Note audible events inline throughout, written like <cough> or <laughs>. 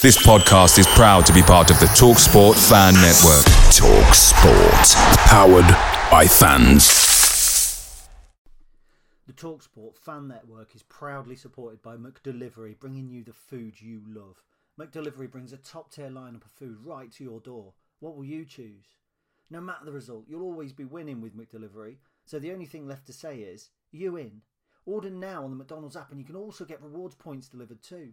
This podcast is proud to be part of the TalkSport Fan Network. TalkSport, powered by fans. The TalkSport Fan Network is proudly supported by McDelivery, bringing you the food you love. McDelivery brings a top-tier lineup of food right to your door. What will you choose? No matter the result, you'll always be winning with McDelivery. So the only thing left to say is, you in. Order now on the McDonald's app, and you can also get rewards points delivered too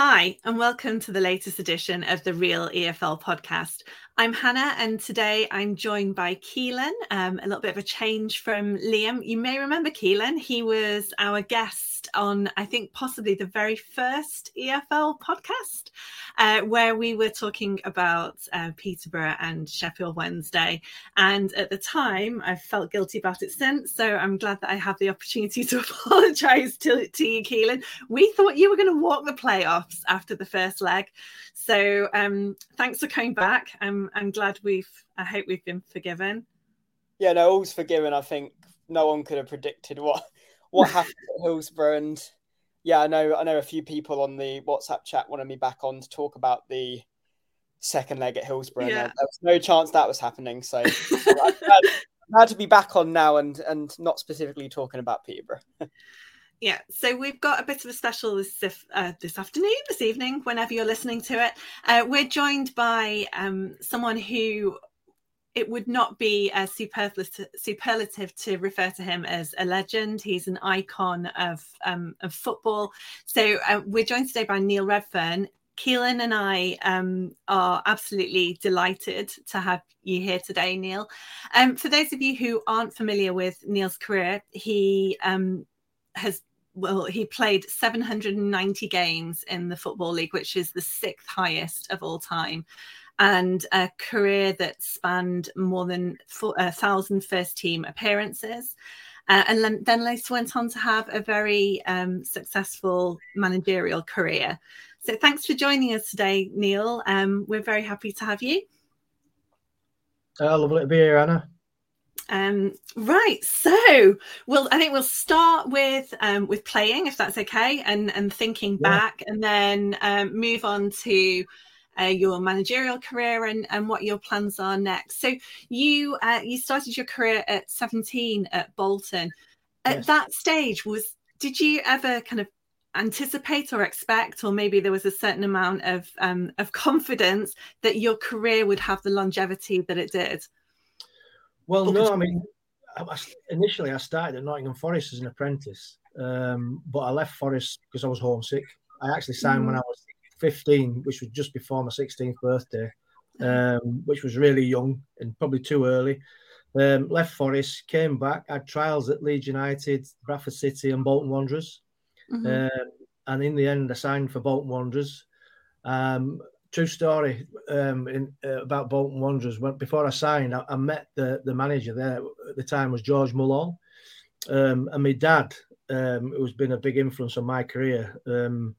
Hi, and welcome to the latest edition of the Real EFL podcast. I'm Hannah, and today I'm joined by Kelan. Um, a little bit of a change from Liam. You may remember Kelan. He was our guest on, I think, possibly the very first EFL podcast, uh, where we were talking about uh, Peterborough and Sheffield Wednesday. And at the time, I've felt guilty about it since. So I'm glad that I have the opportunity <laughs> to apologise to, to you, Kelan. We thought you were going to walk the playoffs after the first leg. So um, thanks for coming back. I'm, I'm glad we've, I hope we've been forgiven. Yeah, no, all's forgiven. I think no one could have predicted what what <laughs> happened at Hillsborough, and yeah, I know I know a few people on the WhatsApp chat wanted me back on to talk about the second leg at Hillsborough. Uh, yeah. There, there, was no chance that was happening, so <laughs> I had to be back on now and and not specifically talking about Peterborough. <laughs> Yeah, so we've got a bit of a special this uh, this afternoon, this evening, whenever you're listening to it. Uh, we're joined by um, someone who it would not be superlative, superlative to refer to him as a legend. He's an icon of, um, of football. So uh, we're joined today by Neil Redfearn. Kelan and I um, are absolutely delighted to have you here today, Neil. Um, for those of you who aren't familiar with Neil's career, he um, has well, he played 790 games in the Football League, which is the sixth highest of all time and a career that spanned more than a thousand first team appearances. Uh, and then later went on to have a very um, successful managerial career. So thanks for joining us today, Neil. Um, we're very happy to have you. Uh, lovely to be here, Anna. Um, right, so well, I think we'll start with um, with playing, if that's okay, and and thinking yeah. back, and then um, move on to uh, your managerial career and, and what your plans are next. So you uh, you started your career at 17 at Bolton. At yes. that stage, was did you ever kind of anticipate or expect, or maybe there was a certain amount of um, of confidence that your career would have the longevity that it did? Well, no, I mean, initially I started at Nottingham Forest as an apprentice, um, but I left Forest because I was homesick. I actually signed mm. when I was 15, which was just before my 16th birthday, um, which was really young and probably too early. Um, left Forest, came back, had trials at Leeds United, Bradford City, and Bolton Wanderers. Mm-hmm. Um, and in the end, I signed for Bolton Wanderers. Um, true story um, in, uh, about Bolton Wanderers. When, before I signed, I, I, met the, the manager there at the time was George Mulhall. Um, and my dad, um, who's been a big influence on my career, um,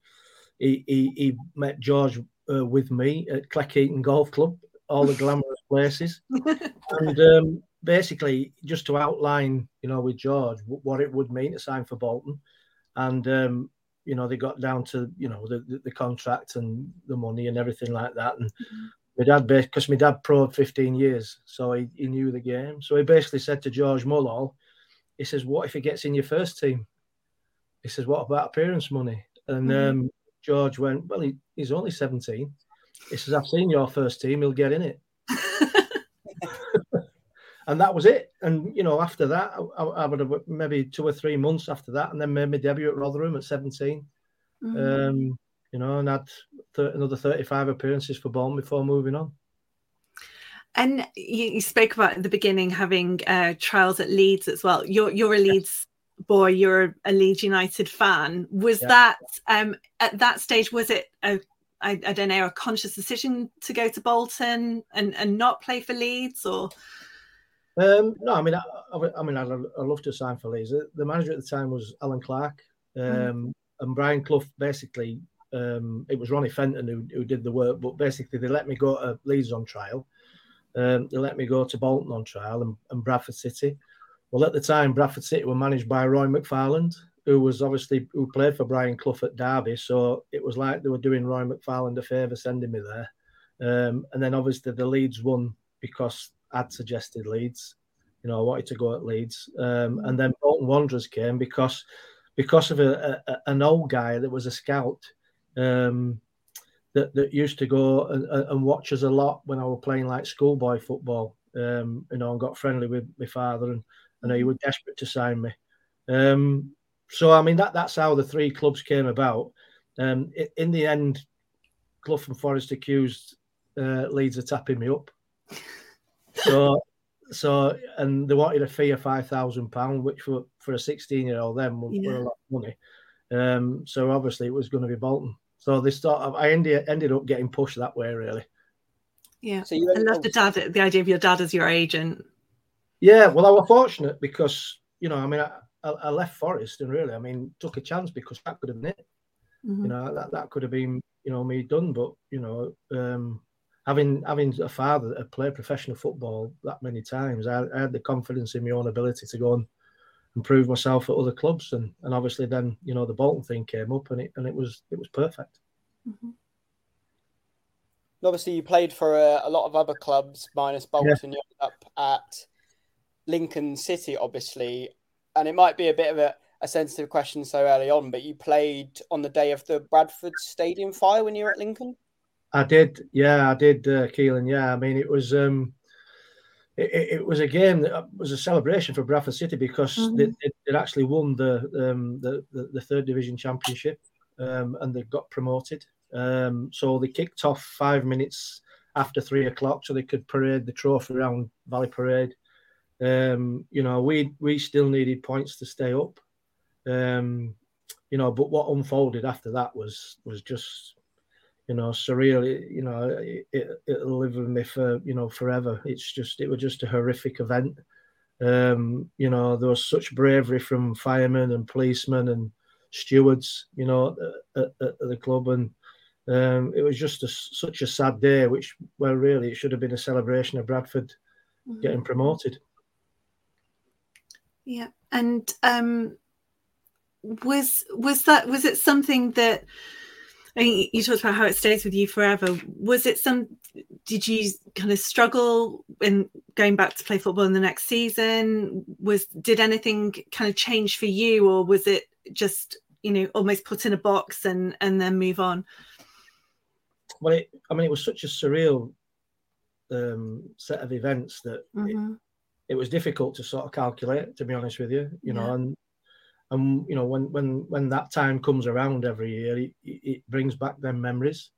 he, he, he met George uh, with me at Cleckheaton Golf Club, all the glamorous places. <laughs> and um, basically, just to outline, you know, with George, what it would mean to sign for Bolton. And, um, you know, they got down to, you know, the, the, the, contract and the money and everything like that. And mm-hmm. my dad, because my dad proed 15 years, so he, he knew the game. So he basically said to George Mulhall, he says, what if he gets in your first team? He says, what about appearance money? And mm-hmm. um, George went, well, he, he's only 17. He says, I've seen your first team, he'll get in it. And that was it. And, you know, after that, I, I, would have maybe two or three months after that, and then made my debut at Rotherham at 17. Mm-hmm. Um, you know, and had th- another 35 appearances for Bolton before moving on. And you, you, spoke about at the beginning having uh, trials at Leeds as well. You're you're a Leeds boy. You're a Leeds United fan. Was yeah. that um, at that stage? Was it a I, I, don't know a conscious decision to go to Bolton and, and not play for Leeds or? Um, no, I mean, I, I mean, I'd, I'd, love to sign for Leeds. The manager at the time was Allan Clarke, um, mm. and Brian Clough. Basically, um, it was Ronnie Fenton who, who did the work, but basically they let me go to Leeds on trial. Um, they let me go to Bolton on trial and, and Bradford City. Well, at the time, Bradford City were managed by Roy McFarland, who was obviously who played for Brian Clough at Derby. So it was like they were doing Roy McFarland a favour sending me there. Um, and then obviously the Leeds won because I'd suggested Leeds. You know, I wanted to go at Leeds. Um, and then Bolton Wanderers came because because of a, a, an old guy that was a scout um, that that used to go and, and, watch us a lot when I was playing like schoolboy football. Um, you know, and got friendly with my father, and I know he was desperate to sign me. Um, so I mean that that's how the three clubs came about. Um, in the end, Clough and Forest accused uh, Leeds of tapping me up. So, so and they wanted a fee of five thousand pound, which for for a sixteen year old then was yeah. a lot of money. Um, so obviously it was going to be Bolton. So they start. I ended ended up getting pushed that way, really. Yeah. So you I love the dad, the idea of your dad as your agent. Yeah, well, I was fortunate because you know, I mean, I, I left Forest and really, I mean, took a chance because that could have been it. Mm-hmm. You know, that, that could have been, you know, me done. But you know, um, having having a father that had played professional football that many times, I, I had the confidence in my own ability to go and improve myself at other clubs, and and obviously then you know the Bolton thing came up, and it and it was it was perfect. Mm-hmm. Obviously, you played for a, a, lot of other clubs minus Bolton. Yeah. You ended up at Lincoln City, obviously, and it might be a bit of a, a sensitive question so early on, but you played on the day of the Bradford Stadium fire when you were at Lincoln. I did, yeah, I did, uh, Kelan. Yeah, I mean, it was um, it, it, was a game that was a celebration for Bradford City because mm-hmm. they, would actually won the, um, the, the, the third division championship um, and they got promoted. Um, so they kicked off five minutes after three o'clock so they could parade the trophy around Valley Parade. Um, you know, we we still needed points to stay up. Um, you know, but what unfolded after that was was just you know, surreal. It, you know, it, it'll live with me for you know forever. It's just it was just a horrific event. Um, you know, there was such bravery from firemen and policemen and stewards, you know, at, at, at the club, and um, it was just a, such a sad day. Which, well, really, it should have been a celebration of Bradford mm-hmm. getting promoted. Yeah, and um, was was that was it something that? You talked about how it stays with you forever. Was it some? Did you kind of struggle in going back to play football in the next season? Was did anything kind of change for you, or was it just you know almost put in a box and and then move on? Well, it, I mean, it was such a surreal um, set of events that mm-hmm. it, it, was difficult to sort of calculate. To be honest with you, you yeah. know, and and you know when when when that time comes around every year it, it brings back them memories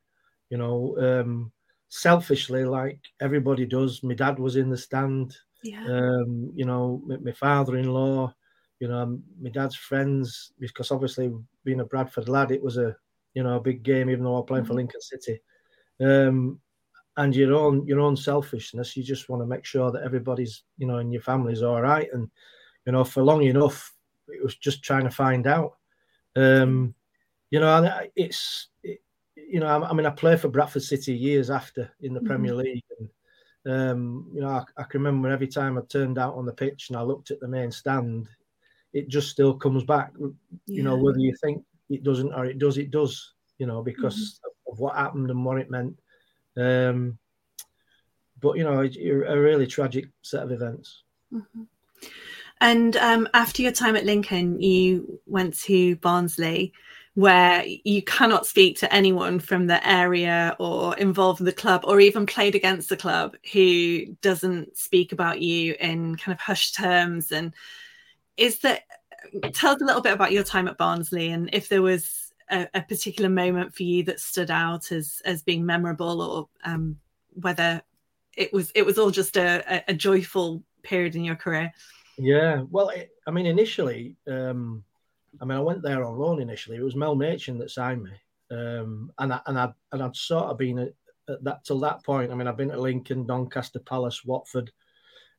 you know um selfishly like everybody does my dad was in the stand yeah. um you know my, my, father-in-law you know my dad's friends because obviously being a bradford lad it was a you know a big game even though i'm playing mm-hmm. for lincoln city um and your own your own selfishness you just want to make sure that everybody's you know in your family's all right and you know for long enough it was just trying to find out. Um, you know, it's it, you know, I, I, mean, I played for Bradford City years after in the mm-hmm. Premier League, and um, you know, I, I, can remember every time I turned out on the pitch and I looked at the main stand, it just still comes back. You yeah. know, whether you think it doesn't or it does, it does. You know, because mm-hmm. of what happened and what it meant. Um, but you know, it's a really tragic set of events. Mm-hmm. And um, after your time at Lincoln, you went to Barnsley. where you cannot speak to anyone from the area or involved in the club or even played against the club who doesn't speak about you in kind of hushed terms and is that tell us a little bit about your time at barnsley and if there was a, a particular moment for you that stood out as as being memorable or um, whether it was it was all just a, a, joyful period in your career yeah well it, i mean initially um I mean, I went there on loan initially. It was Mel Machin that signed me, um, and I, and I and I'd sort of been at, at, that till that point. I mean, I've been to Lincoln, Doncaster Palace, Watford,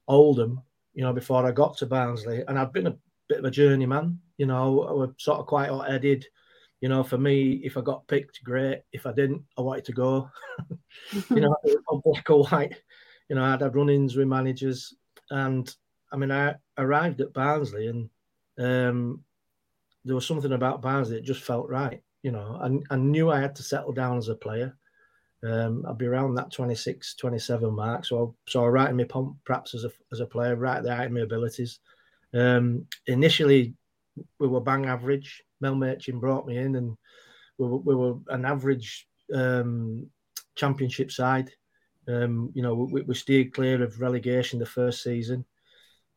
Oldham, you know, before I got to Barnsley, and I'd been a bit of a journeyman. You know, I was sort of quite hot-headed. You know, for me, if I got picked, great. If I didn't, I wanted to go. <laughs> you know, <laughs> black or white. You know, I'd had run-ins with managers, and I mean, I arrived at Barnsley and um, there was something about Barnsley that just felt right. You know, I, I knew I had to settle down as a player. Um, I'd be around that 26, 27 mark. So, so I writing me perhaps as a, as a player, right at the height of my abilities. Um, initially, we were bang average. Mel Machin brought me in, and we were, we were an average um, championship side. Um, you know, we, we steered clear of relegation the first season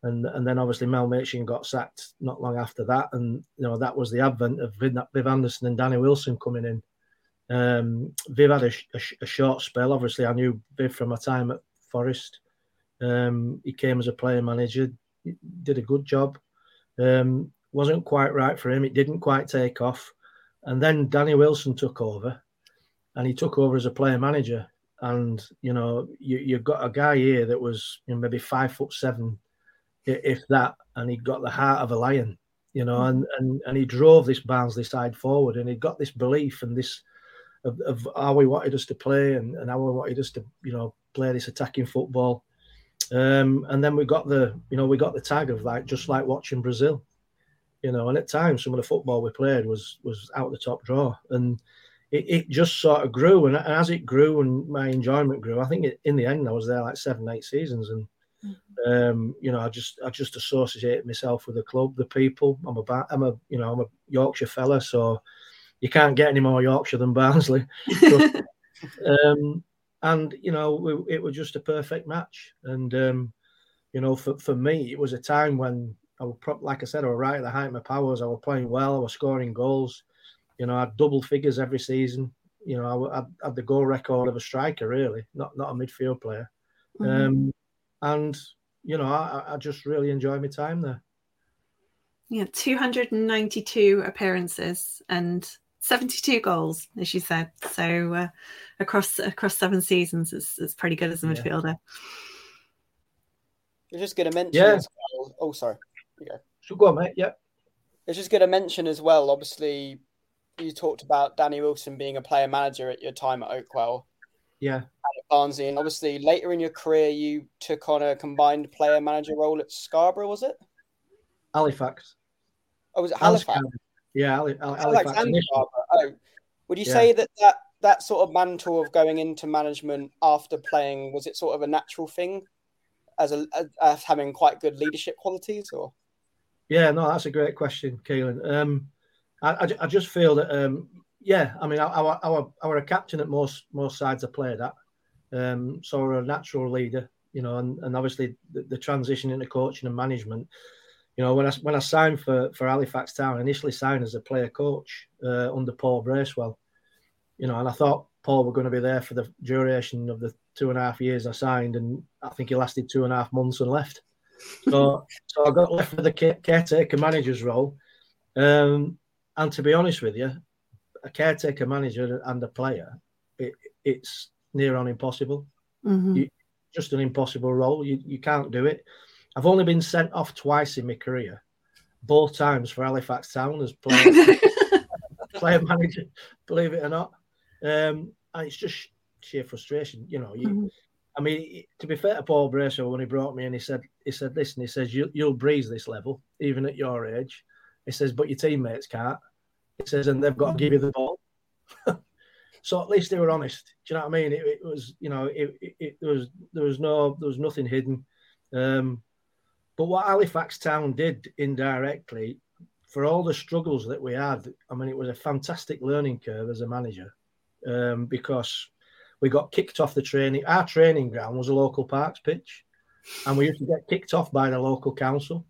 and and then obviously Mel Machin got sacked not long after that, and you know that was the advent of Viv, Anderson and Danny Wilson coming in. Um, Viv had a, a, a, short spell. Obviously, I knew Viv from my time at Forest. Um, he came as a player manager, did a good job. Um, wasn't quite right for him. It didn't quite take off, and then Danny Wilson took over, and he took over as a player manager. And you know, you, you've got a guy here that was you know, maybe five foot seven if that, and he got the heart of a lion, you know, and and and he drove this Barnsley side forward, and he got this belief and this of, of how we wanted us to play and, and how we wanted us to, you know, play this attacking football. Um, and then we got the, you know, we got the tag of like just like watching Brazil, you know. And at times, some of the football we played was was out the top draw, and it, it just sort of grew. And as it grew and my enjoyment grew, I think it, in the end I was there like seven, eight seasons, and um, you know, I just I just associate myself with the club, the people. I'm a I'm a you know I'm a Yorkshire fella, so you can't get any more Yorkshire than Barnsley. <laughs> um, and you know, we, it was just a perfect match. And um, you know, for, for me, it was a time when I was pro- like I said, I was right at the height of my powers. I was playing well. I was scoring goals. You know, I had double figures every season. You know, I, I had the goal record of a striker, really, not not a midfield player. Mm-hmm. And you know, I, I just really enjoy my time there. Yeah, 292 appearances and 72 goals, as you said. So uh, across across seven seasons, it's, it's pretty good as a midfielder. You're just going to mention. Yeah. Well. Oh, sorry. Yeah. So go on, mate. Yeah. It's just going to mention as well. Obviously, you talked about Danny Wilson being a player manager at your time at Oakwell. Yeah. Barnsley, and obviously later in your career, you took on a combined player manager role at Scarborough, was it? Halifax. Oh, was it Halifax? Yeah, Halifax. Halifax and Oh, would you yeah. say that, that that sort of mantle of going into management after playing was it sort of a natural thing, as a as having quite good leadership qualities, or? Yeah, no, that's a great question, Kelan. Um, I, I, I just feel that um, yeah, I mean, I, I, I, I were a captain at most most sides I played at, um, so a natural leader, you know, and, and obviously the, the, transition into coaching and management. You know, when I when I signed for for Halifax Town, I initially signed as a player coach uh, under Paul Bracewell, you know, and I thought Paul were going to be there for the duration of the two and a half years I signed, and I think he lasted two and a half months and left. So, <laughs> so I got left with the caretaker manager's role. Um, and to be honest with you, a caretaker manager and a player, it, it's near on impossible. Mm-hmm. You, just an impossible role. You, you can't do it. I've only been sent off twice in my career, both times for Halifax Town as player, <laughs> player manager, believe it or not. Um, and it's just sheer frustration. You know, you, mm-hmm. I mean, to be fair to Paul Bracer, when he brought me in, he said, he said, listen, he says, you, you'll breeze this level, even at your age. He says, but your teammates can't. He says, and they've got to give you the ball. <laughs> so at least they were honest. Do you know what I mean? It, it was, you know, it, it, it, was there was no there was nothing hidden. Um, but what Halifax Town did indirectly for all the struggles that we had, I mean, it was a fantastic learning curve as a manager um, because we got kicked off the training. Our training ground was a local parks pitch, and we used to get kicked off by the local council.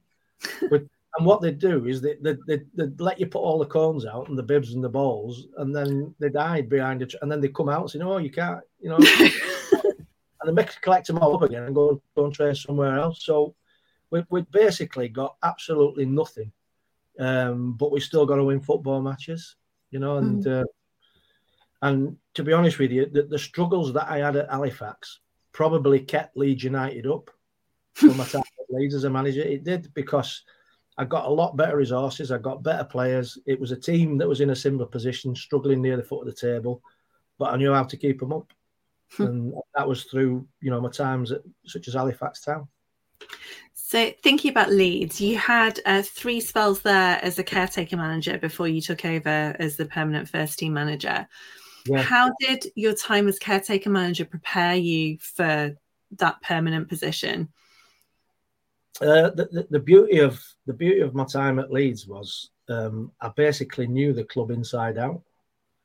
But, and what they do is they, they, they, they let you put all the cones out and the bibs and the balls, and then they'd hide behind it, and then they come out and say, "No, you can't," you know. <laughs> and they make collect them all up again and go, go and train somewhere else. So we we basically got absolutely nothing, um, but we still got to win football matches, you know. And mm. uh, and to be honest with you, the, the struggles that I had at Halifax probably kept Leeds United up from <laughs> my time at Leeds as a manager. It did because I got a lot better resources. I got better players. It was a team that was in a similar position, struggling near the foot of the table, but I knew how to keep them up. Hmm. and that was through, you know, my times at such as Halifax Town. So, thinking about Leeds, you had uh, three spells there as a caretaker manager before you took over as the permanent first team manager. Yeah. How did your time as caretaker manager prepare you for that permanent position? Uh, the, the, beauty of the beauty of my time at Leeds was um, I basically knew the club inside out.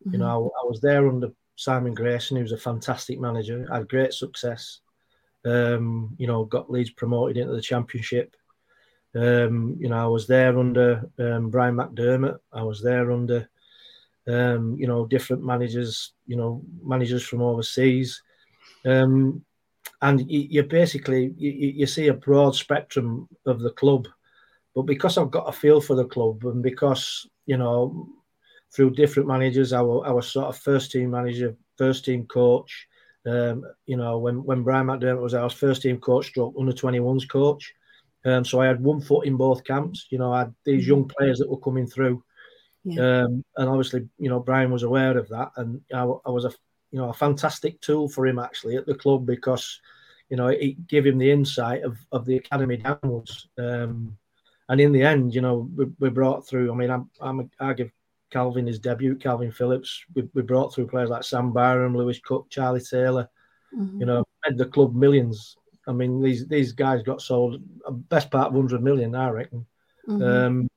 Mm-hmm. You know, I, I, was there under Simon Grayson, who was a fantastic manager, had great success. Um, you know, got Leeds promoted into the Championship. Um, you know, I was there under um, Brian McDermott. I was there under um, you know, different managers, you know, managers from overseas. Um, and you, you basically you, you, see a broad spectrum of the club. But because I've got a feel for the club, and because you know, through different managers, I was, I was sort of first team manager, first team coach. Um, you know, when when Brian McDermott was, our first team coach, stroke under 21s coach. Um, so I had one foot in both camps. You know, I had these young mm-hmm. players that were coming through, yeah. Um, and obviously, you know, Brian was aware of that, and I, I, was a, you know, a fantastic tool for him actually at the club because, you know, it gave him the insight of, of the academy downwards. Um, and in the end, you know, we, we brought through. I mean, I'm, I'm a, I give Kalvin his debut, Kalvin Phillips. We, we brought through players like Sam Byram, Lewis Cook, Charlie Taylor. Mm-hmm. You know, made the club millions. I mean, these these guys got sold best part of hundred million, I reckon. Mm-hmm. Um,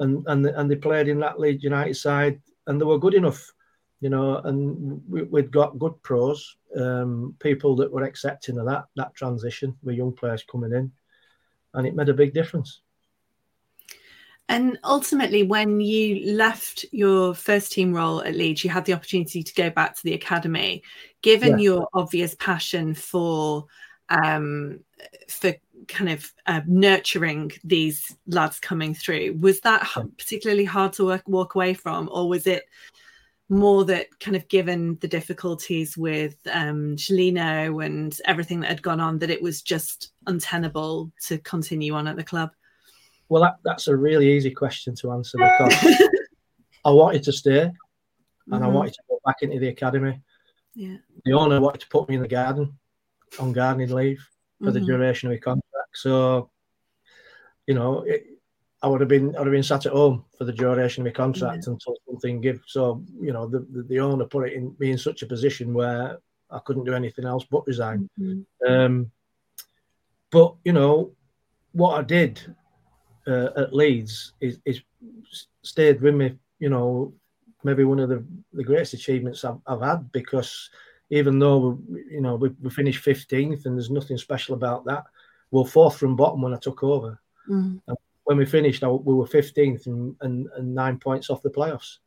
and and and they played in that Leeds United side, and they were good enough, you know. And we, would got good pros, um, people that were accepting of that that transition with young players coming in, and it made a big difference. And ultimately, when you left your first team role at Leeds, you had the opportunity to go back to the academy. Given yeah. your obvious passion for um, for kind of uh, nurturing these lads coming through. Was that particularly hard to work, walk away from, or was it more that kind of given the difficulties with um, Cellino and everything that had gone on, that it was just untenable to continue on at the club? Well, that, that's a really easy question to answer because <laughs> I wanted to stay and mm-hmm. I wanted to go back into the academy. Yeah. The owner wanted to put me in the garden on gardening leave for mm-hmm. the duration of my contract. So, you know, it, I would have been I would have been sat at home for the duration of my contract yeah. until something give. So, you know, the, the, the owner put it in me in such a position where I couldn't do anything else but resign. Mm-hmm. Um, but you know, what I did uh, at Leeds is, is stayed with me. You know, maybe one of the, the greatest achievements I've, I've had because even though we, you know we, we finished 15th and there's nothing special about that we were fourth from bottom when I took over. Mm. When we finished, we were 15th and, and, and nine points off the playoffs.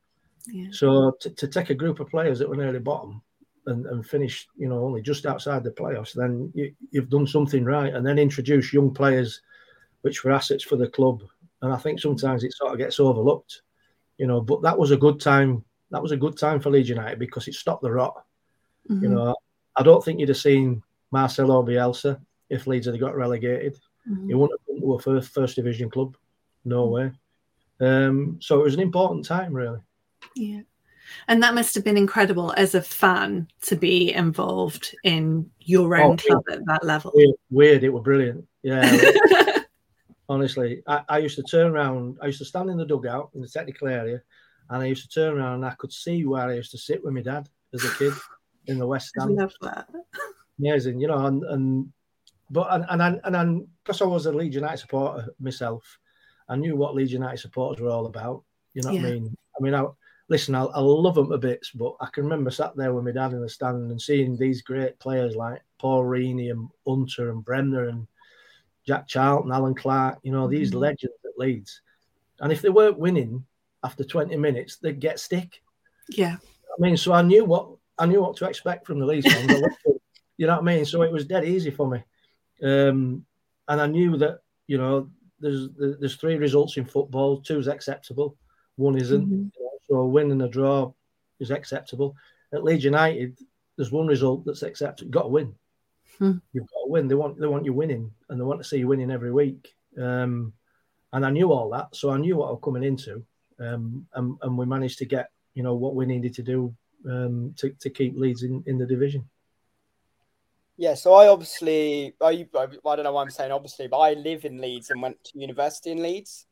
Yeah. So to, to take a group of players that were nearly bottom and, and finish, you know, only just outside the playoffs, then you, you've done something right. And then introduce young players, which were assets for the club. And I think sometimes it sort of gets overlooked, you know. But that was a good time. That was a good time for Leeds United because it stopped the rot. Mm-hmm. You know, I don't think you'd have seen Marcelo Bielsa if Leeds had got relegated. Mm-hmm. He wouldn't have a first, first division club. No way. Um, so it was an important time, really. Yeah. And that must have been incredible as a fan to be involved in your own oh, club at that level. Weird, weird, it was brilliant. Yeah. <laughs> honestly, I, I, used to turn around, I used to stand in the dugout in the technical area, and I used to turn around and I could see where I used to sit with my dad as a kid in the West <laughs> Stand. Love that. Amazing, you know, and, and but and and and, because I was a Leeds United supporter myself, I knew what Leeds United supporters were all about. You know what Yeah. I mean? I mean, I listen. I, I love them to bits, but I can remember sat there with my dad in the stand and seeing these great players like Paul Reaney and Hunter and Bremner and Jack Charlton, Allan Clarke. You know these Mhm. legends at Leeds, and if they weren't winning after 20 minutes, they'd get stick. Yeah. I mean, so I knew what I knew what to expect from the Leeds fans. I loved it. you know what I mean? So it was dead easy for me, um, and I knew that you know there's there's three results in football. Two's acceptable, one isn't. Mhm. So a win and a draw is acceptable. At Leeds United, there's one result that's acceptable. You've got to win. Hmm. You've got to win. They want they want you winning, and they want to see you winning every week. Um, and I knew all that, so I knew what I was coming into, um, and, and we managed to get you know what we needed to do um, to to keep Leeds in, in the division. Yeah, so I obviously, I, I I don't know why I'm saying obviously, but I live in Leeds and went to university in Leeds.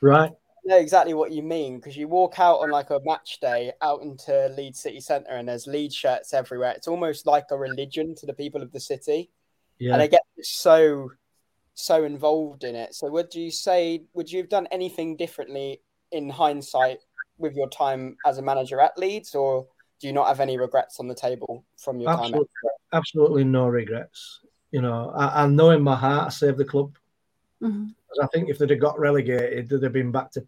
Right. I know exactly what you mean because you walk out on like a match day out into Leeds city centre and there's Leeds shirts everywhere. It's almost like a religion to the people of the city, Yeah. and they get so so involved in it. So, would you say would you have done anything differently in hindsight with your time as a manager at Leeds, or do you not have any regrets on the table from your time? At Absolutely, absolutely no regrets. You know, I, I know in my heart I saved the club. Mhm. 'Cause I think if they'd have got relegated, they'd have been back to,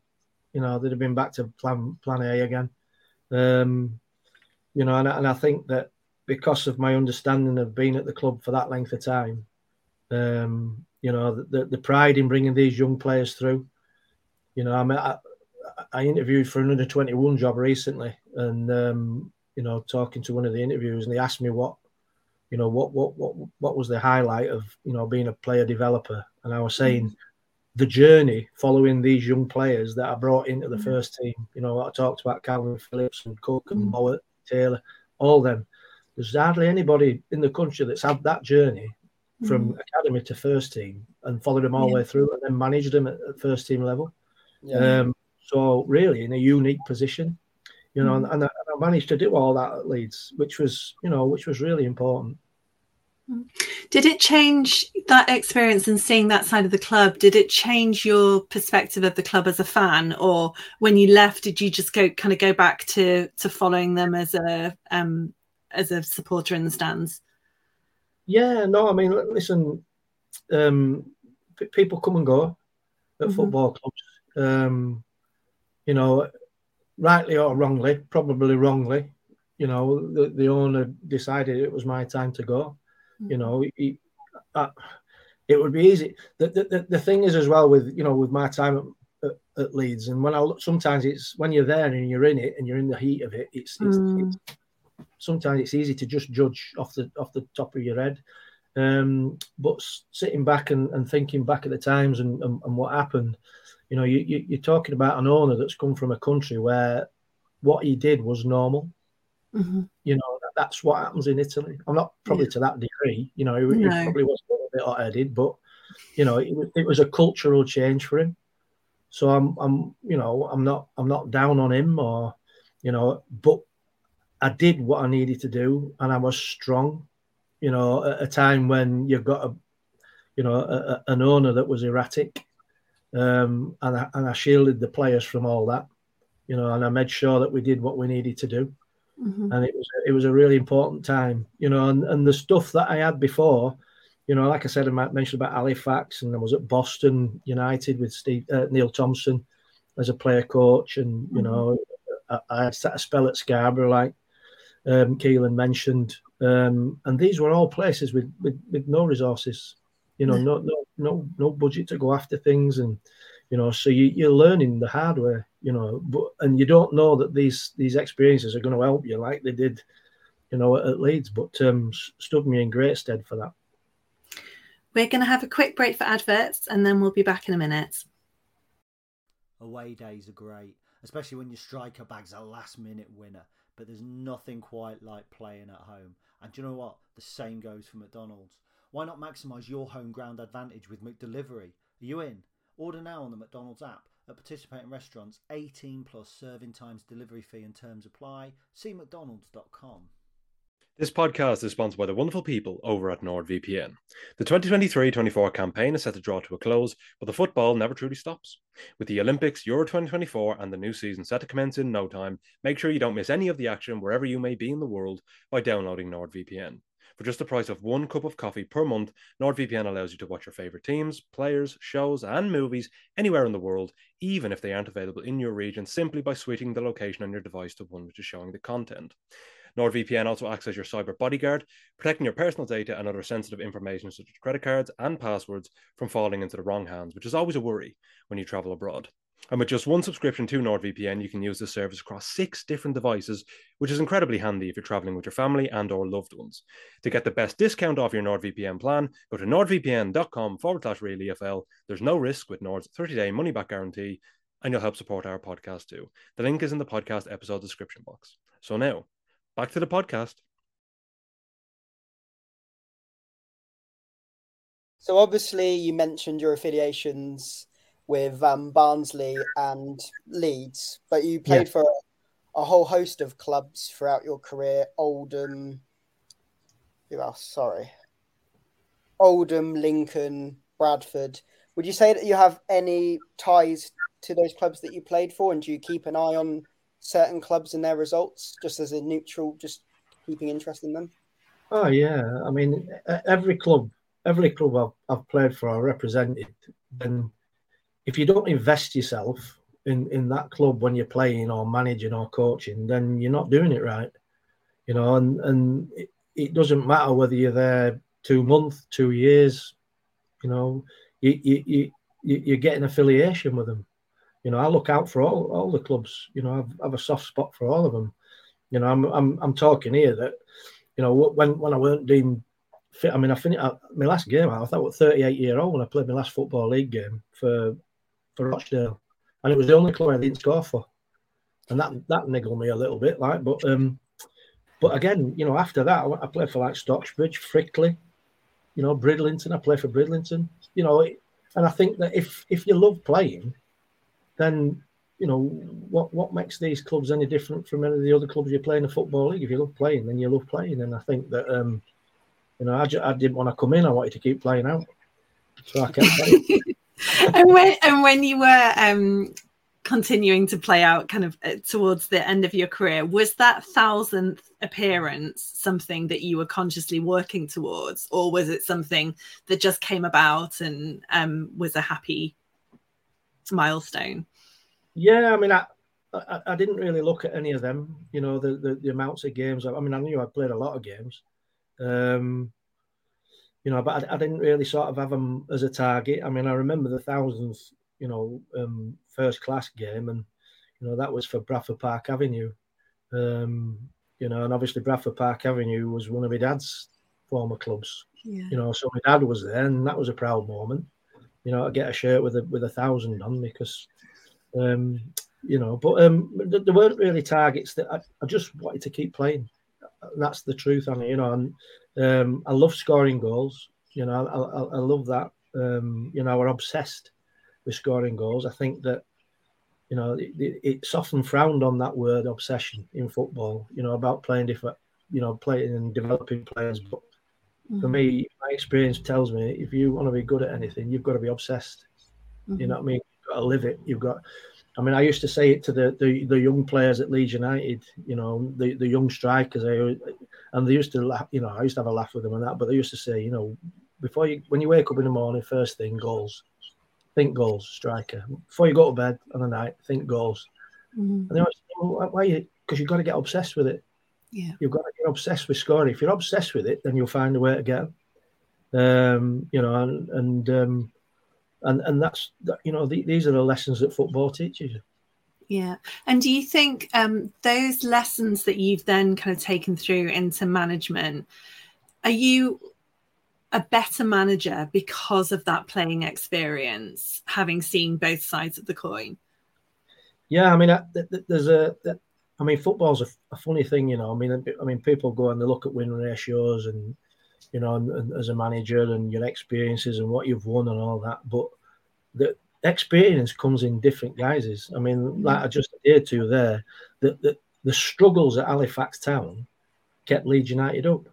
you know, they'd have been back to plan plan A again. Um, you know, and, I- and I think that because of my understanding of being at the club for that length of time, um, you know, the, the, the pride in bringing these young players through. You know, I mean, I, I interviewed for another 21 job recently, and um, you know, talking to one of the interviews, and they asked me what, you know, what what what what was the highlight of you know being a player developer, and I was saying the journey following these young players that I brought into the Mm. first team. You know, I talked about Kalvin Phillips and Cook and Mm. Mowatt, Taylor, all them. There's hardly anybody in the country that's had that journey from academy to first team and followed them all the Yeah. way through and then managed them at, at first team level. Yeah. Um, so really in a unique position, you know, Mm. and, and, managed to do all that at Leeds, which was, you know, which was really important. Did it change that experience and seeing that side of the club? Did it change your perspective of the club as a fan, or when you left, did you just go kind of go back to to following them as a um as a supporter in the stands? Yeah, no, I mean, listen, um, people come and go at Mhm. football clubs. Um, you know, rightly or wrongly, probably wrongly, you know, the, the owner decided it was my time to go. You know, he, uh, it would be easy. The, the, the, the thing is as well with, you know, with my time at, at, at Leeds and when I look, sometimes it's when you're there and you're in it and you're in the heat of it, it's, it's, Mm. it's sometimes it's easy to just judge off the off the top of your head. Um, but sitting back and, and thinking back at the times and, and, and what happened, you know, you, you, you're talking about an owner that's come from a country where what he did was normal. Mhm. You know, that, that's what happens in Italy. I'm not probably to that degree. You know, he, he No. probably was a little bit hot-headed, but you know, it, was- it was a cultural change for him. So I'm, I'm, you know, I'm not, I'm not down on him or, you know, but I did what I needed to do, and I was strong. You know, at a time when you've got a, you know, a, a- an owner that was erratic, um, and I, and I shielded the players from all that. You know, and I made sure that we did what we needed to do, Mhm. and it was it was a really important time. You know, and, and the stuff that I had before, you know, like I said, I might mention about Halifax, and I was at Boston United with Steve uh, Neil Thompson as a player coach, and you Mhm. know, I, I had a spell at Scarborough, like um, Kelan mentioned, um, and these were all places with, with, with no resources, you know, no no no no budget to go after things, and you know, so you, you're learning the hard way, you know, but and you don't know that these these experiences are going to help you like they did, you know, at, at Leeds, but um, s- stood me in great stead for that. We're going to have a quick break for adverts, and then we'll be back in a minute. Away days are great, especially when your striker bag's a last minute winner. But there's nothing quite like playing at home. And do you know what? The same goes for McDonald's. Why not maximise your home ground advantage with McDelivery? Are you in? Order now on the McDonald's app. At participating restaurants, 18 plus serving times, delivery fee and terms apply. See McDonald's.com. This podcast is sponsored by the wonderful people over at NordVPN. The 2023 24 campaign is set to draw to a close, but the football never truly stops. With the Olympics, Euro 2024, and the new season set to commence in no time, make sure you don't miss any of the action wherever you may be in the world by downloading NordVPN. For just the price of one cup of coffee per month, NordVPN allows you to watch your favorite teams, players, shows, and movies anywhere in the world, even if they aren't available in your region, simply by switching the location on your device to one which is showing the content. NordVPN also acts as your cyber bodyguard, protecting your personal data and other sensitive information such as credit cards and passwords from falling into the wrong hands, which is always a worry when you travel abroad. And with just one subscription to NordVPN, you can use this service across six different devices, which is incredibly handy if you're traveling with your family and or loved ones. To get the best discount off your NordVPN plan, go to nordvpn.com forward slash realefl. There's no risk with Nord's 30-day money-back guarantee, and you'll help support our podcast too. The link is in the podcast episode description box. So now, back to the podcast. So obviously, you mentioned your affiliations with um, Barnsley and Leeds, but you played Yeah. for a, whole host of clubs throughout your career. Oldham, who else? Sorry, Oldham, Lincoln, Bradford. Would you say that you have any ties to those clubs that you played for, and do you keep an eye on certain clubs and their results, just as a neutral, just keeping interest in them? Oh yeah, I mean every club, every club I've, I've played for or represented, then if you don't invest yourself in in that club when you're playing or managing or coaching, then you're not doing it right. You know, and and it, it doesn't matter whether you're there two months, two years. You know, you you you you- you're getting affiliation with them. You know, I look out for all, all the clubs. You know, I've, I have a soft spot for all of them. You know, I'm I'm I'm talking here that you know, when when I weren't deemed fit, I mean, I finished my last game. I thought I was 38 year old when I played my last football league game for for Rochdale, and it was the only club I didn't score for, and that that niggled me a little bit, like. But um, but again, you know, after that, I I played for like Stocksbridge, Frickley, you know, Bridlington. I played for Bridlington, you know, it, and I think that if if you love playing, then you know what what makes these clubs any different from any of the other clubs you play in the football league. If you love playing, then you love playing, and I think that um, you know I, I didn't want to come in. I wanted to keep playing out, so I kept playing. <laughs> <laughs> and when and when you were um continuing to play out kind of uh, towards the end of your career was that thousandth appearance something that you were consciously working towards or was it something that just came about and um was a happy milestone yeah, I mean, I, I I didn't really look at any of them. You know, the the, the amounts of games. I mean, I knew I played a lot of games. Um, you know, but I, I didn't really sort of have them as a target. I mean, I remember the thousandth, you know, um, first class game, and you know that was for Bradford Park Avenue. Um, you know, and obviously Bradford Park Avenue was one of my dad's former clubs. yeah You know, so my dad was there, and that was a proud moment. You know, I get a shirt with a with a thousand on because, um, you know, but um, th- there weren't really targets that I, I just wanted to keep playing. That's the truth, Annie. You know, and um, I love scoring goals. You know, I, I, I love that. Um, you know, we're obsessed with scoring goals. I think that you know it, it, it's often frowned on that word obsession in football. You know, about playing different, you know, playing and developing players, but for me, my experience tells me if you want to be good at anything, you've got to be obsessed. You know what I mean? You've got to live it. You've got. I mean, I used to say it to the the, the young players at Leeds United. You know, the, the young strikers. I, and they used to laugh. You know, I used to have a laugh with them and that. But they used to say, you know, before you when you wake up in the morning, first thing goals. Think goals, striker. Before you go to bed on the night, think goals. Mhm. And they always say, well, why? you Because you've got to get obsessed with it. yeah You've got to get obsessed with scoring. If you're obsessed with it, then you'll find a way to get 'em. Um, you know, and and um, and and that's that, you know the, these are the lessons that football teaches you. Yeah. And do you think um, those lessons that you've then kind of taken through into management, are you a better manager because of that playing experience, having seen both sides of the coin? Yeah, I mean, I, th- th- there's a. I mean, football's a, a funny thing, you know. I mean, I mean, people go and they look at win ratios and, you know, and, and as a manager and your experiences and what you've won and all that. But the experience comes in different guises. I mean, like I just adhered to there, the, the the struggles at Halifax Town kept Leeds United up.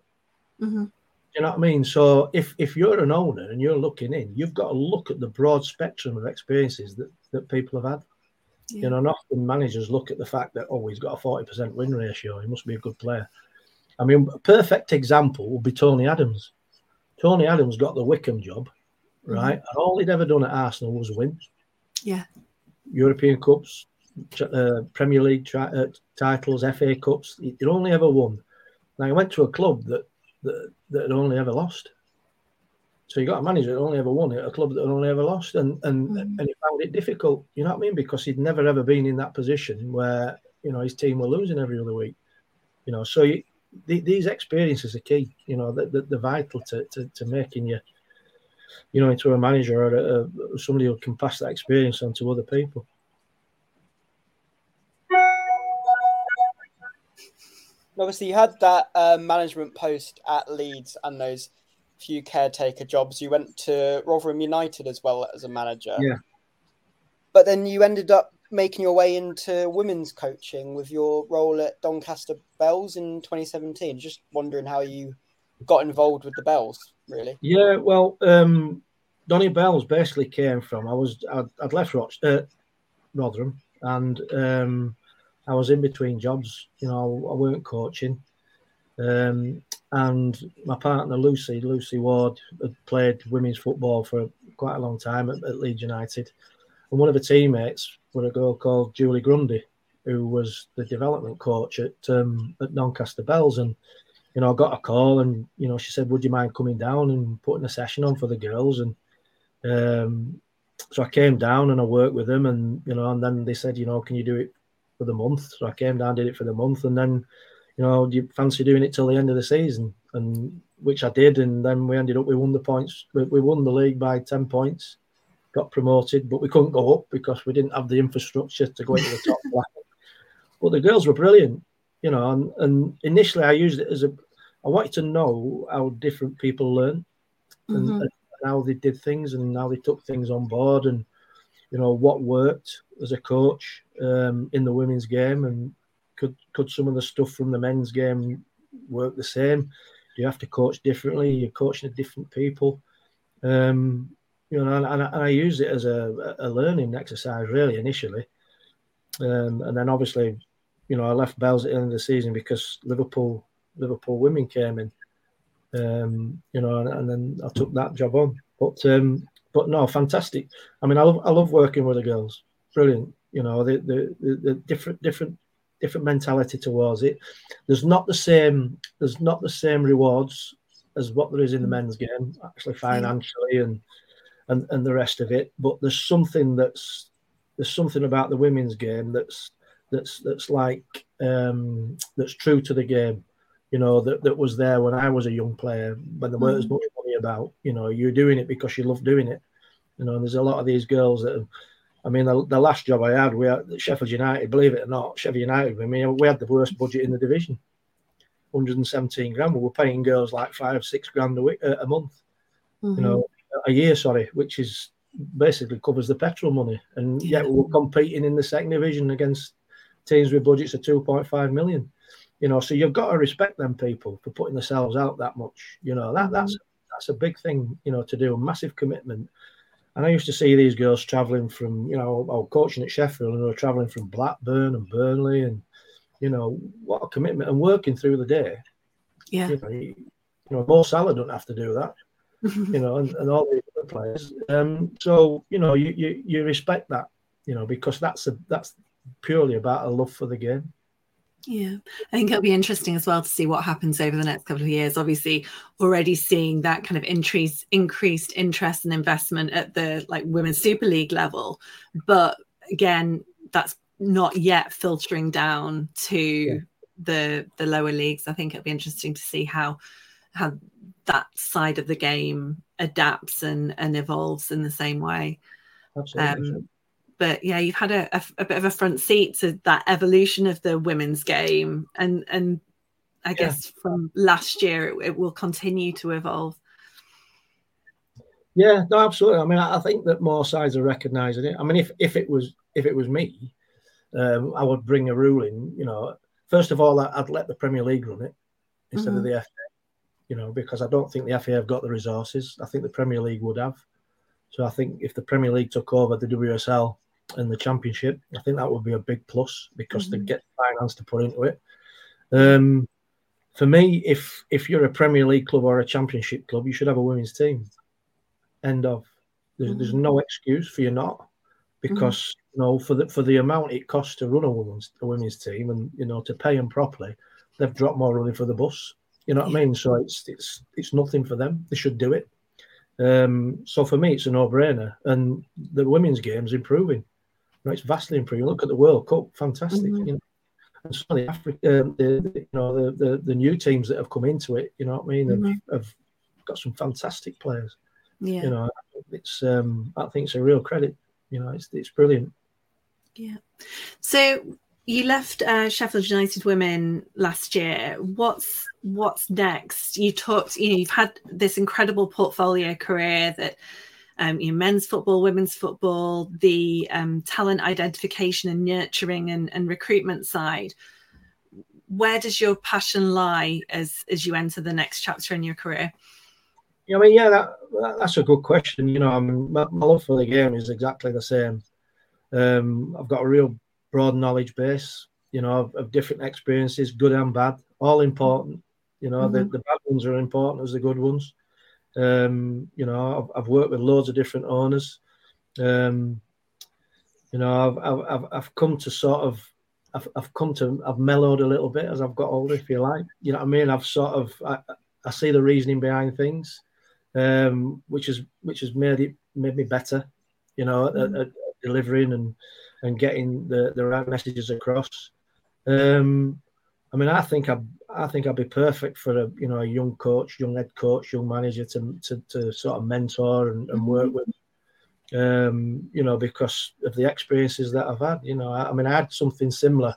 Mhm. You know what I mean? So if if you're an owner and you're looking in, you've got to look at the broad spectrum of experiences that, that people have had. Yeah. You know, and often managers look at the fact that oh, he's got a forty percent win ratio, he must be a good player. I mean, a perfect example would be Tony Adams. Tony Adams got the Wycombe job, right? And all he'd ever done at Arsenal was win. Yeah. European Cups, uh, Premier League tri- uh, titles, FA Cups. He- He'd only ever won. Now he went to a club that that, that had only ever lost. So you got a manager that only ever won at a club that had only ever lost, and and Mm. and he found it difficult. You know what I mean? Because he'd never ever been in that position where you know his team were losing every other week. You know, so you, the, these experiences are key. You know, that they're, they're vital to, to to making you, you know, into a manager or a, a, somebody who can pass that experience on to other people. Obviously, you had that uh, management post at Leeds and those few caretaker jobs. You went to Rotherham United as well as a manager. Yeah. But then you ended up making your way into women's coaching with your role at Doncaster Belles in 2017. Just wondering how you got involved with the Belles, really. Yeah, well, um, Donny Belles basically came from I was I'd, I'd left Roch, uh, Rotherham and um, I was in between jobs. You know, I weren't coaching, um, and my partner Lucy Lucy Ward had played women's football for quite a long time at, at Leeds United, and one of her teammates was a girl called Julie Grundy, who was the development coach at um, at Doncaster Belles, and you know, I got a call and, you know, she said, would you mind coming down and putting a session on for the girls? And um, so I came down and I worked with them and, you know, and then they said, you know, can you do it for the month? So I came down, did it for the month. And then, you know, do you fancy doing it till the end of the season? And which I did. And then we ended up, we won the points. We, we won the league by 10 points, got promoted, but we couldn't go up because we didn't have the infrastructure to go into the top flight. But the girls were brilliant you know, and, and initially I used it as a, I wanted to know how different people learn and, Mhm. and how they did things and how they took things on board and, you know, what worked as a coach um, in the women's game and could, could some of the stuff from the men's game work the same? Do you have to coach differently? You're coaching different people. Um, you know, and, and, I, and I used it as a, a learning exercise really initially. Um, and then obviously you know, I left Belles at the end of the season because Liverpool Liverpool women came in. Um, you know, and, and then I took that job on. But um, but no, fantastic. I mean, I love I love working with the girls. Brilliant. You know, the the, the, the different different different mentality towards it. There's not the same there's not the same rewards as what there is in the men's game, actually financially and and and the rest of it. But there's something that's there's something about the women's game that's that's that's like um, that's true to the game. You know that that was there when I was a young player when there weren't as much money about. You know, you're doing it because you love doing it. You know, and there's a lot of these girls that. Have, I mean, the, the last job I had, we had Sheffield United. Believe it or not, Sheffield United. I mean, we had the worst budget in the division, 117 grand. We were paying girls like five, six grand a week, uh, a month. Mhm. You know, a year. Sorry, which is basically covers the petrol money, and yet we're competing in the second division against teams with budgets of 2.5 million. You know, so you've got to respect them people for putting themselves out that much. You know, that that's mm-hmm. that's a big thing. You know, to do a massive commitment. And I used to see these girls travelling from, you know, I was coaching at Sheffield and they were travelling from Blackburn and Burnley, and you know, what a commitment and working through the day. Yeah. You know, you, you know, Mo Salah don't have to do that you know, and, and all the other players. Um, so you know, you, you you respect that, you know, because that's a that's purely about a love for the game. Yeah, I think it'll be interesting as well to see what happens over the next couple of years. Obviously, already seeing that kind of increase, increased interest and investment at the like women's Super League level, but again, that's not yet filtering down to the the lower leagues. I think it'll be interesting to see how how that side of the game adapts and and evolves in the same way. Absolutely. Um, but yeah, you've had a, a, a bit of a front seat to that evolution of the women's game, and and I guess from last year it, it will continue to evolve. Yeah, no, absolutely. I mean, I I think that more sides are recognising it. I mean, if if it was if it was me, um, I would bring a ruling. You know, first of all, I'd let the Premier League run it. instead mm-hmm. of the FA. You know, because I don't think the FA have got the resources. I think the Premier League would have. So I think if the Premier League took over the WSL and the Championship, I think that would be a big plus because mm-hmm. they get finance to put into it. Um, for me, if if you're a Premier League club or a Championship club, you should have a women's team. End of. There's, mm-hmm. there's no excuse for you not, because mm-hmm. you know for the for the amount it costs to run a women's a women's team and you know to pay them properly, they've dropped more money for the bus. You know what yeah. I mean? So it's it's it's nothing for them. They should do it. Um, so for me, it's a no-brainer, and the women's game's improving. You know, it's vastly improving. Look at the World Cup, fantastic. Mm-hmm. You know, and some of the Africa, um, the, the, you know, the, the, the new teams that have come into it. You know what I mean? Mm-hmm. Have, have got some fantastic players. Yeah. You know, it's um, I think it's a real credit. You know, it's it's brilliant. Yeah. So you left uh, Sheffield United Women last year. What's what's next? You talked. You know, you've had this incredible portfolio career that. Um, you know, men's football, women's football, the um, talent identification and nurturing and, and recruitment side. Where does your passion lie as as you enter the next chapter in your career? Yeah, I mean, yeah, that, that that's a good question. You know, I mean, my, my love for the game is exactly the same. Um, I've got a real broad knowledge base, you know, of, of different experiences, good and bad, all important. You know, mm-hmm. the, the bad ones are important as the good ones. Um, you know, I've, I've, worked with loads of different owners. Um, you know, I've, I've, I've come to sort of, I've, I've come to, I've mellowed a little bit as I've got older, if you like. You know what I mean? I've sort of, I, I see the reasoning behind things, um, which has, which has made it, made me better. You know, mm-hmm. at, at delivering and and getting the, the right messages across. Um, I mean, I think I I think I'd be perfect for a you know a young coach, young head coach, young manager to to, to sort of mentor and, and work with. Um, you know, because of the experiences that I've had. You know, I, I, mean, I had something similar.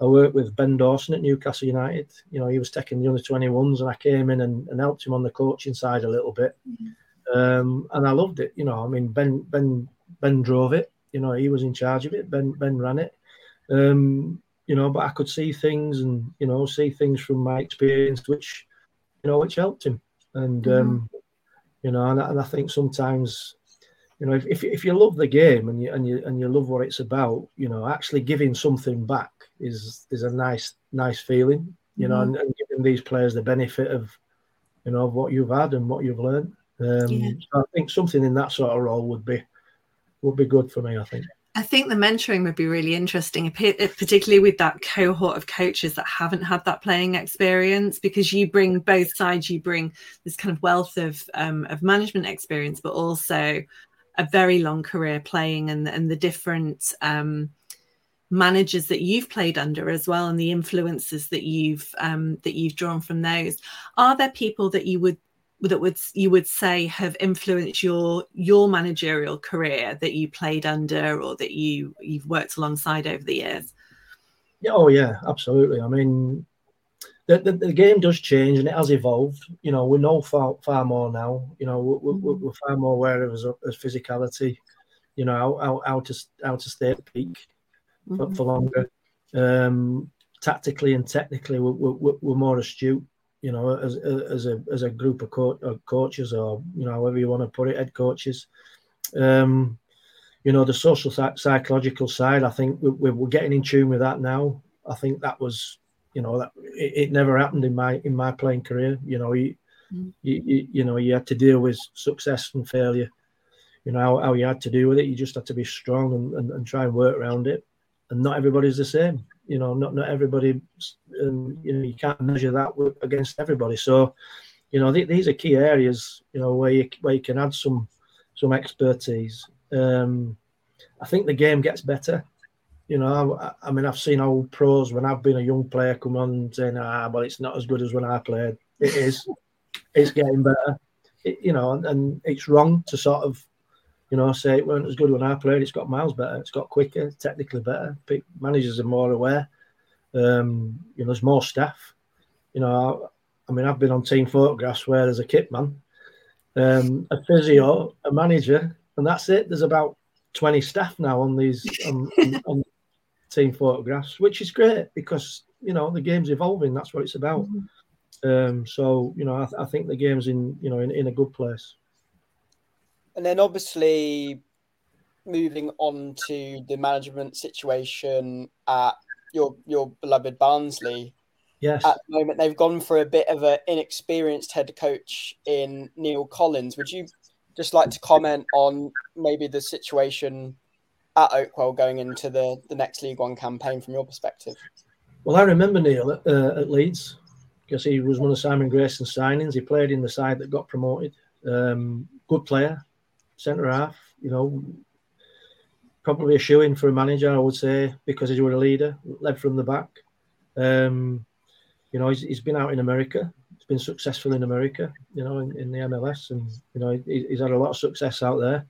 I worked with Ben Dawson at Newcastle United. You know, he was taking the under 21s, and I came in and, and helped him on the coaching side a little bit. Mm-hmm. Um, and I loved it. You know, I mean, Ben Ben Ben drove it. You know, he was in charge of it. Ben Ben ran it. Um, you know, but I could see things and you know see things from my experience, which you know, which helped him. And mm-hmm. um, you know, and, and I think sometimes you know, if, if, if, you love the game and you and you and you love what it's about, you know, actually giving something back is is a nice nice feeling, you know, mm-hmm. and, and, giving these players the benefit of, you know, of what you've had and what you've learned. Um, yeah. so I think something in that sort of role would be would be good for me. I think. I think the mentoring would be really interesting, particularly with that cohort of coaches that haven't had that playing experience, because you bring both sides. You bring this kind of wealth of um, of management experience, but also a very long career playing, and and the different um, managers that you've played under as well, and the influences that you've um, that you've drawn from those. Are there people that you would that would you would say have influenced your your managerial career that you played under or that you you've worked alongside over the years? Yeah oh yeah absolutely. I mean the, the, the game does change and it has evolved. You know we know far, far more now. You know we're, we're, we're far more aware of as, as physicality you know how, how, how to how to stay at peak for, mm-hmm. for longer. Um tactically and technically we're, we're, we're more astute you know, as as a as a group of, co- of coaches or you know however you want to put it, head coaches. Um, you know, the social psychological side. I think we, we're getting in tune with that now. I think that was, you know, that it, it never happened in my in my playing career. You know, you, mm. you, you, you know you had to deal with success and failure. You know how, how you had to deal with it. You just had to be strong and, and, and try and work around it. And not everybody's the same you know, not not everybody, um, you know, you can't measure that against everybody. So, you know, th- these are key areas, you know, where you where you can add some some expertise. Um, I think the game gets better. You know, I, I, mean, I've seen old pros when I've been a young player come on saying, "Ah, but it's not as good as when I played." It is. it's getting better. It, you know, and, and it's wrong to sort of you know, say it weren't as good when I played. It's got miles better. It's got quicker, technically better. Managers are more aware. Um, you know, there's more staff. You know, I, I, mean, I've been on team photographs where there's a kit man, um, a physio, a manager, and that's it. There's about 20 staff now on these on, on, on team photographs, which is great because you know the game's evolving. That's what it's about. Mm-hmm. Um, so you know, I, I, think the game's in you know in, in a good place. And then obviously moving on to the management situation at your your beloved Barnsley. Yes. At the moment, they've gone for a bit of an inexperienced head coach in Neill Collins. Would you just like to comment on maybe the situation at Oakwell going into the, the next League One campaign from your perspective? Well, I remember Neill at, uh, at Leeds because he was one of Simon Grayson's signings. He played in the side that got promoted. Um, good player, centre half. You know, probably a shoe in for a manager, I would say, because he was a leader, led from the back. Um, you know, he's, he's been out in America. He's been successful in America, you know, in, in the MLS, and you know, he, he's had a lot of success out there.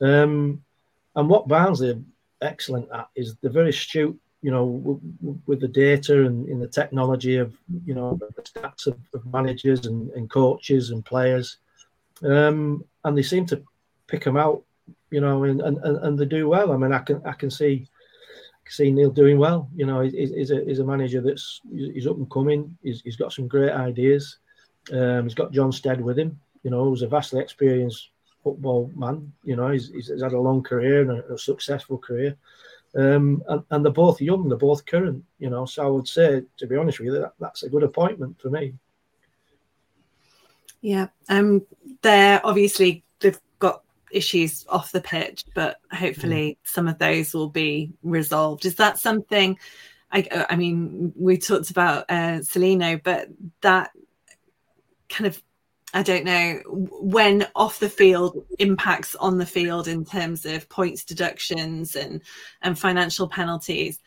Um, and what Barnsley are excellent at is they're very astute, you know, with the data and in the technology of, you know, the stats of, of managers and, and, coaches and players. Um, and they seem to pick them out, you know, and, and, and they do well. I mean, I can I can see see Neill doing well. You know, he's, he's a he's a manager that's he's up and coming. He's, he's got some great ideas. Um, he's got John Stead with him. You know, who's a vastly experienced football man. You know, he's, he's had a long career and a, a successful career. Um, and, and, they're both young, they're both current, you know. So I would say, to be honest with you, that, that's a good appointment for me. Yeah, um, they're obviously issues off the pitch, but hopefully mm. some of those will be resolved. Is that something? I, I mean, we talked about uh, Cellino, but that kind of I don't know when off the field impacts on the field in terms of points deductions and and financial penalties.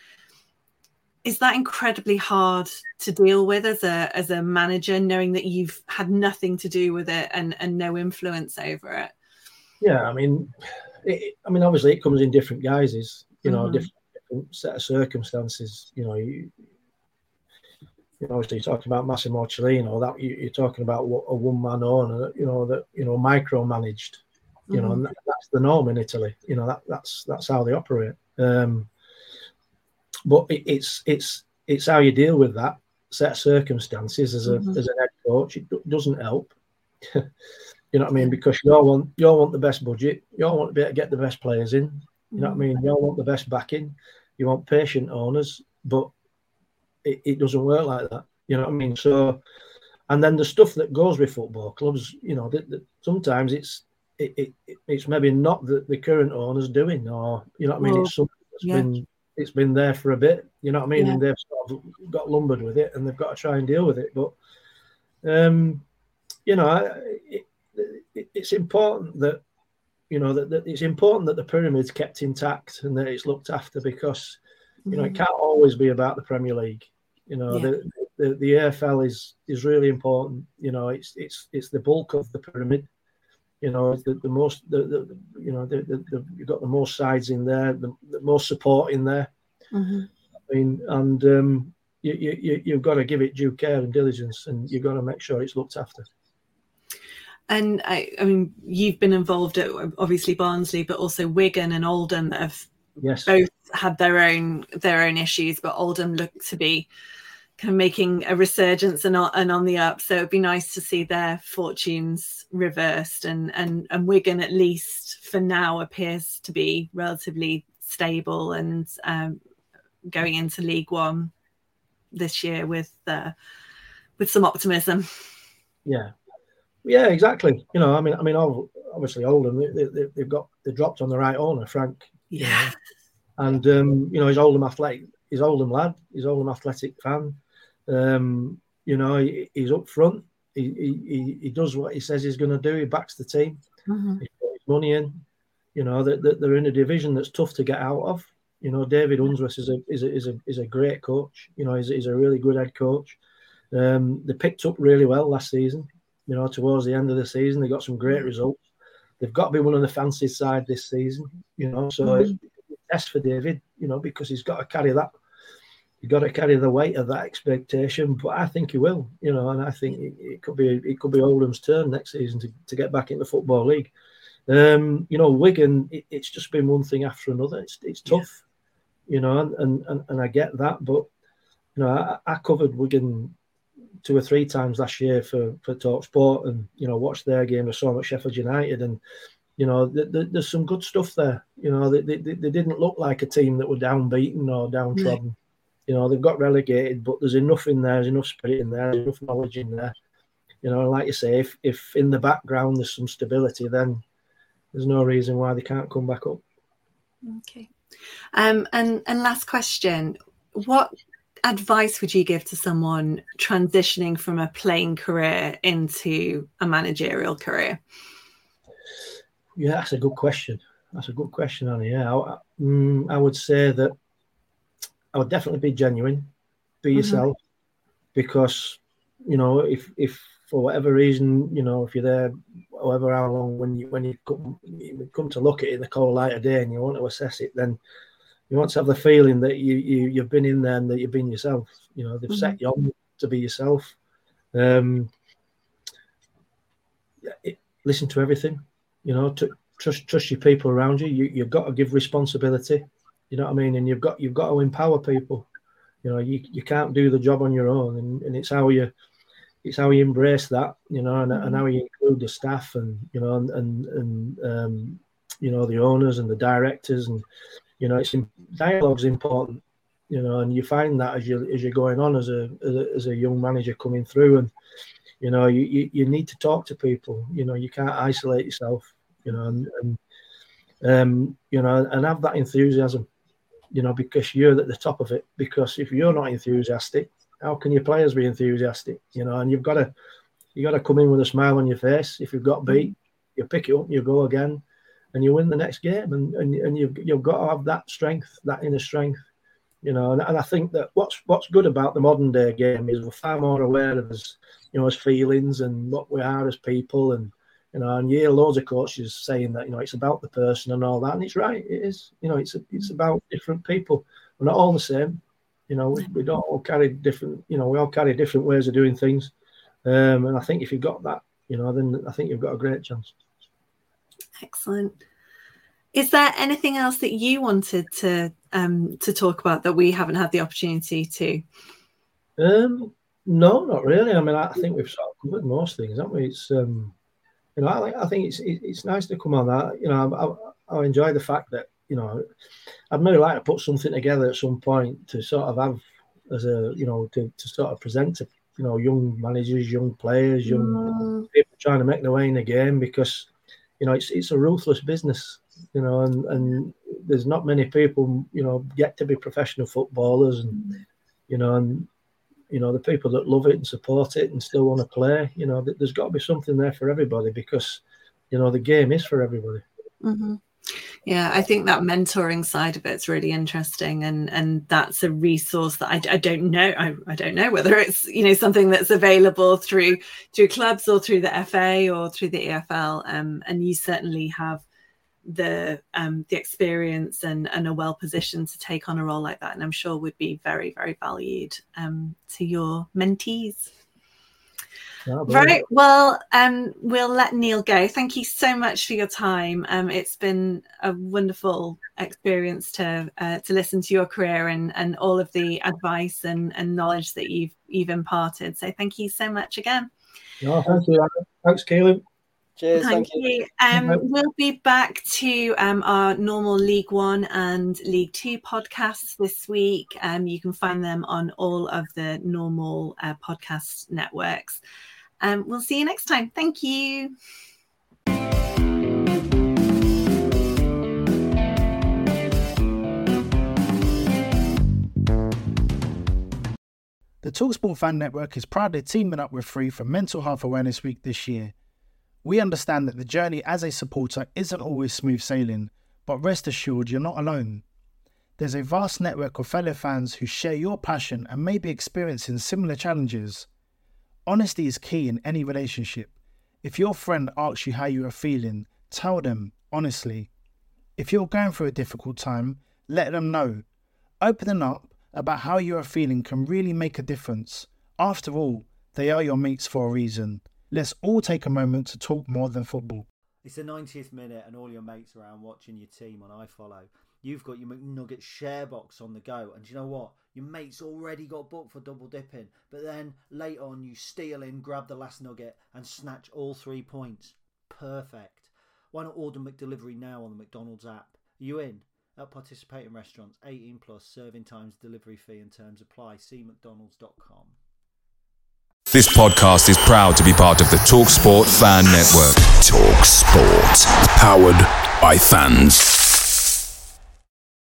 Is that incredibly hard to deal with as a as a manager, knowing that you've had nothing to do with it and and no influence over it? Yeah, I mean, it, I mean, obviously it comes in different guises, you know, mm-hmm. different, different, set of circumstances. You know, you, you know, obviously you're talking about Massimo Cellino, that you, are talking about a one man owner, you know, that you know micromanaged, you mm-hmm. know, that, that's the norm in Italy. You know, that that's that's how they operate. Um, but it, it's it's it's how you deal with that set of circumstances as a mm-hmm. as an head coach. It doesn't help. <laughs> you know what I mean? Because you all want you all want the best budget. You all want to be able to get the best players in. You know what I mean? You all want the best backing. You want patient owners, but it, it doesn't work like that. You know what I mean? So, and then the stuff that goes with football clubs, you know, that, that sometimes it's it, it, it's maybe not that the current owners doing, or you know what I mean? Well, it's something that's yeah. been it's been there for a bit. You know what I mean? Yeah. And they've sort of got lumbered with it, and they've got to try and deal with it. But um, you know, it, it, it's important that you know that, that, it's important that the pyramid's kept intact and that it's looked after because you know mm-hmm. it can't always be about the Premier League. You know, yeah. the, the the EFL is is really important. You know, it's it's it's the bulk of the pyramid. You know the, the most the, the you know the, the, you've got the most sides in there, the, the most support in there. Mm-hmm. I mean, and um, you, you you've got to give it due care and diligence, and you've got to make sure it's looked after. And I, I mean, you've been involved at obviously Barnsley, but also Wigan and Oldham have yes. both had their own their own issues, but Oldham looked to be kind of making a resurgence and on, and on the up. So it'd be nice to see their fortunes reversed, and and and Wigan at least for now appears to be relatively stable and um, going into League One this year with uh, with some optimism. Yeah, yeah, exactly. You know, I mean, I mean, obviously Oldham they, they've got they dropped on the right owner, Frank. Yeah. <laughs> and um, you know, he's Oldham athletic. He's Oldham lad. He's Oldham athletic fan. Um, you know, he, he's up front. He, he, he does what he says he's going to do. He backs the team. Mm-hmm. He puts money in. You know, that they, they're in a division that's tough to get out of. You know, David Unsworth is a is a, is a, is a great coach. You know, he's, he's a really good head coach. Um, they picked up really well last season. You know, towards the end of the season, they got some great mm-hmm. results. They've got to be one of the fancy side this season. You know, so mm-hmm. it's a test for David. You know, because he's got to carry that you've got to carry the weight of that expectation. But I think he will, you know, and I think it, it could be it could be Oldham's turn next season to, to get back in the football league. Um, you know, Wigan, it, it's just been one thing after another. It's it's tough, yeah. you know, and, and and I get that, but you know, I, I covered Wigan two or three times last year for for Talk Sport, and you know watched their game. I saw them at Sheffield United, and you know th- th- there's some good stuff there. You know they, they, they didn't look like a team that were downbeaten or downtrodden. Mm. You know they've got relegated, but there's enough in there. There's enough spirit in there. There's enough knowledge in there. You know, like you say, if if in the background there's some stability, then there's no reason why they can't come back up. Okay. Um, and and last question: What advice would you give to someone transitioning from a playing career into a managerial career? Yeah, that's a good question. That's a good question, Annie. Yeah, I, mm, I would say that I would definitely be genuine, be mm-hmm. yourself, because you know if if for whatever reason you know if you're there however how long when you when you come, you come to look at it in the cold light of day and you want to assess it then you want to have the feeling that you, you you've been in there and that you've been yourself. You know, they've mm-hmm. set you on to be yourself. Um, it, listen to everything. You know, to, trust trust your people around you. you. You've got to give responsibility. You know what I mean? And you've got you've got to empower people. You know, you, you can't do the job on your own, and, and it's how you it's how you embrace that. You know, and, and how you include the staff, and you know, and and, and um, you know the owners and the directors and you know, it's dialogue's important. You know, and you find that as you as you're going on as a as a, young manager coming through, and you know, you, you, you need to talk to people. You know, you can't isolate yourself. You know, and, and um, you know, and have that enthusiasm. You know, because you're at the top of it. Because if you're not enthusiastic, how can your players be enthusiastic? You know, and you've got to you got to come in with a smile on your face. If you've got beat, you pick it up, you go again and you win the next game. And, and, and you've, you've got to have that strength, that inner strength, you know. And, and I think that what's what's good about the modern day game is we're far more aware of us, you know, as feelings and what we are as people. And, you know, and hear loads of coaches saying that, you know, it's about the person and all that. And it's right, it is. You know, it's, it's about different people. We're not all the same. You know, we, we don't all carry different, you know, we all carry different ways of doing things. Um, and I think if you've got that, you know, then I think you've got a great chance. Excellent. Is there anything else that you wanted to um, to talk about that we haven't had the opportunity to? Um, no, not really. I mean, I think we've sort of covered most things, haven't we? It's um, you know, I, I think it's it's nice to come on that. You know, I, I enjoy the fact that you know, I'd really like to put something together at some point to sort of have as a you know to, to sort of present to you know young managers, young players, young mm. people trying to make their way in the game because you know, it's it's a ruthless business, you know, and and there's not many people, you know, get to be professional footballers, and you know, and you know the people that love it and support it and still want to play. You know, there's got to be something there for everybody because, you know, the game is for everybody. Mm-hmm. Yeah, I think that mentoring side of it's really interesting, and and that's a resource that I, I don't know. I, I don't know whether it's you know something that's available through through clubs or through the FA or through the EFL. Um, and you certainly have the um, the experience and and are well positioned to take on a role like that, and I'm sure would be very very valued um, to your mentees. Right. Well, um, we'll let Neil go. Thank you so much for your time. Um, it's been a wonderful experience to uh, to listen to your career and, and all of the advice and, and knowledge that you've you've imparted. So thank you so much again. No, thank you. Thanks, Kelan. Cheers. Thank, thank you. you. Um, we'll be back to um, our normal League One and League Two podcasts this week. Um, you can find them on all of the normal uh, podcast networks. Um, we'll see you next time. Thank you. The Talksport Fan Network is proudly teaming up with Free for Mental Health Awareness Week this year. We understand that the journey as a supporter isn't always smooth sailing, but rest assured you're not alone. There's a vast network of fellow fans who share your passion and may be experiencing similar challenges. Honesty is key in any relationship. If your friend asks you how you are feeling, tell them honestly. If you're going through a difficult time, let them know. Opening up about how you are feeling can really make a difference. After all, they are your mates for a reason. Let's all take a moment to talk more than football. It's the 90th minute and all your mates are around watching your team on iFollow. You've got your McNugget share box on the go, and you know what? Your mate's already got booked for double dipping, but then later on you steal in, grab the last nugget, and snatch all three points. Perfect. Why not order McDelivery now on the McDonald's app? Are you in? At participating restaurants, 18 plus, serving times, delivery fee and terms apply. See mcdonalds.com. This podcast is proud to be part of the TalkSport Fan Network. Talk Sport. Powered by fans.